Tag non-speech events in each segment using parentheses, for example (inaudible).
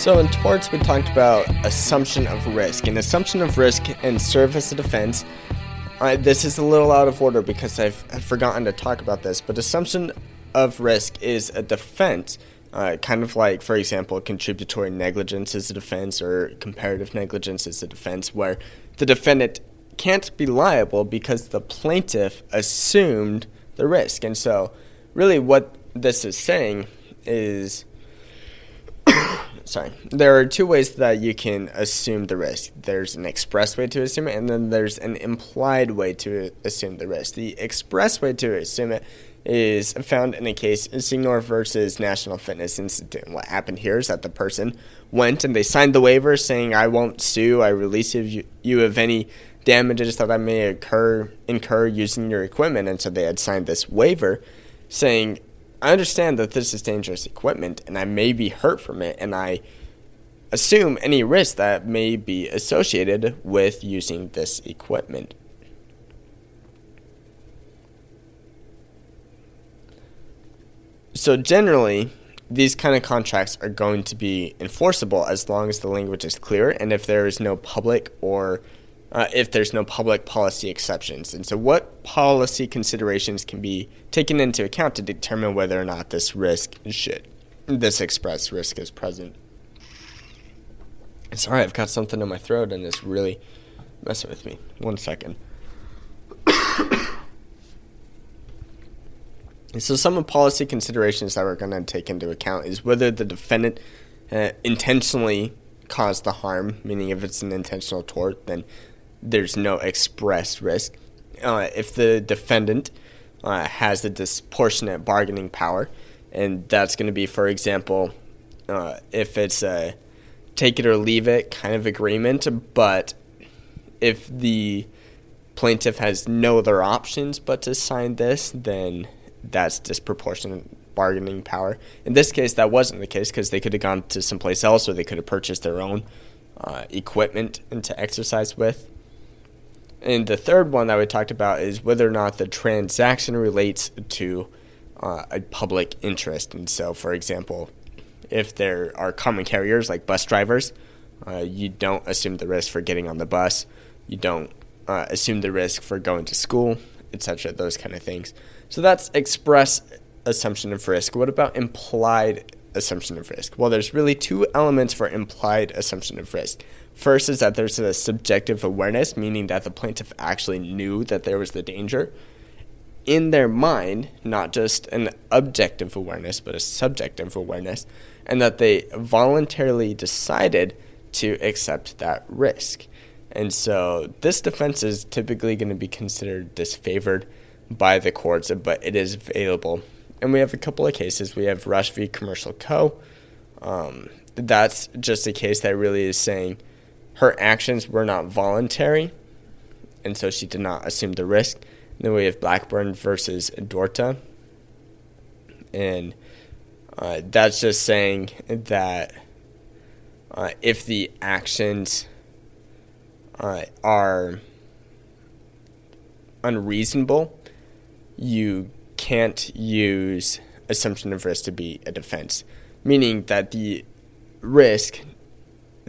So in torts, we talked about assumption of risk. And assumption of risk and serve as a defense. Uh, this is a little out of order because I've, I've, forgotten to talk about this, but assumption of risk is a defense. Uh, kind of like, for example, contributory negligence is a defense or comparative negligence is a defense, where the defendant can't be liable because the plaintiff assumed the risk. And so, really, what this is saying is sorry, there are two ways that you can assume the risk. There's an express way to assume it, and then there's an implied way to assume the risk. The express way to assume it is found in a case Seigneur versus National Fitness Institute. What happened here is that the person went and they signed the waiver saying, "I won't sue. I release you, you of any damages that I may occur incur using your equipment." And so they had signed this waiver saying, I understand that this is dangerous equipment and I may be hurt from it, and I assume any risk that may be associated with using this equipment. So, generally, these kind of contracts are going to be enforceable as long as the language is clear and if there is no public or uh, if there's no public policy exceptions. And so, what policy considerations can be taken into account to determine whether or not this risk should, this express risk is present? Sorry, I've got something in my throat and it's really messing with me. One second. (coughs) so, some of policy considerations that we're going to take into account is whether the defendant uh, intentionally caused the harm, meaning if it's an intentional tort, then there's no express risk. Uh, if the defendant uh, has the disproportionate bargaining power, and that's going to be, for example, uh, if it's a take it or leave it kind of agreement, but if the plaintiff has no other options but to sign this, then that's disproportionate bargaining power. In this case, that wasn't the case because they could have gone to someplace else or they could have purchased their own uh, equipment and to exercise with. And the third one that we talked about is whether or not the transaction relates to uh, a public interest. And so, for example, if there are common carriers like bus drivers, uh, you don't assume the risk for getting on the bus. You don't uh, assume the risk for going to school, etc. Those kind of things. So that's express assumption of risk. What about implied assumption of risk? Well, there's really two elements for implied assumption of risk. First is that there's a subjective awareness, meaning that the plaintiff actually knew that there was the danger in their mind, not just an objective awareness, but a subjective awareness, and that they voluntarily decided to accept that risk. And so this defense is typically going to be considered disfavored by the courts, but it is available. And we have a couple of cases. We have Rush v. Commercial Co. Um, that's just a case that really is saying her actions were not voluntary, and so she did not assume the risk. And then we have Blackburn versus Dorta, and uh, that's just saying that uh, if the actions uh, are unreasonable, you can't use assumption of risk to be a defense, meaning that the risk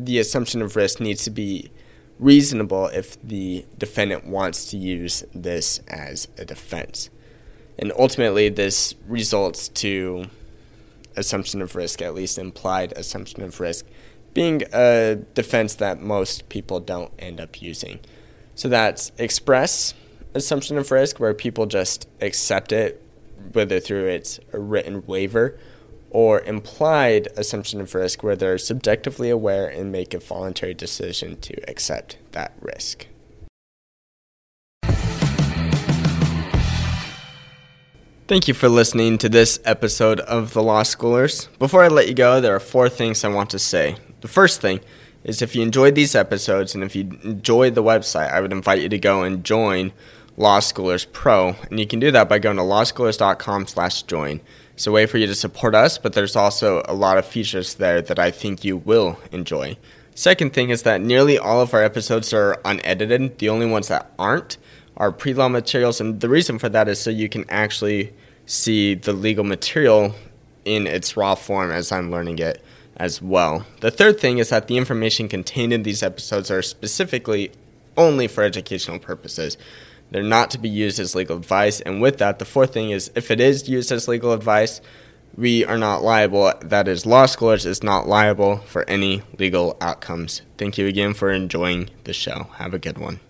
the assumption of risk needs to be reasonable if the defendant wants to use this as a defense. And ultimately, this results to assumption of risk, at least implied assumption of risk, being a defense that most people don't end up using. So that's express assumption of risk, where people just accept it, whether through its a written waiver or implied assumption of risk where they're subjectively aware and make a voluntary decision to accept that risk. Thank you for listening to this episode of The Law Schoolers. Before I let you go, there are four things I want to say. The first thing is if you enjoyed these episodes and if you enjoyed the website, I would invite you to go and join Law Schoolers Pro, and you can do that by going to lawschoolers.com/join. It's a way for you to support us, but there's also a lot of features there that I think you will enjoy. Second thing is that nearly all of our episodes are unedited. The only ones that aren't are pre law materials, and the reason for that is so you can actually see the legal material in its raw form as I'm learning it as well. The third thing is that the information contained in these episodes are specifically only for educational purposes. They're not to be used as legal advice. And with that, the fourth thing is if it is used as legal advice, we are not liable. That is, Law Schoolers is not liable for any legal outcomes. Thank you again for enjoying the show. Have a good one.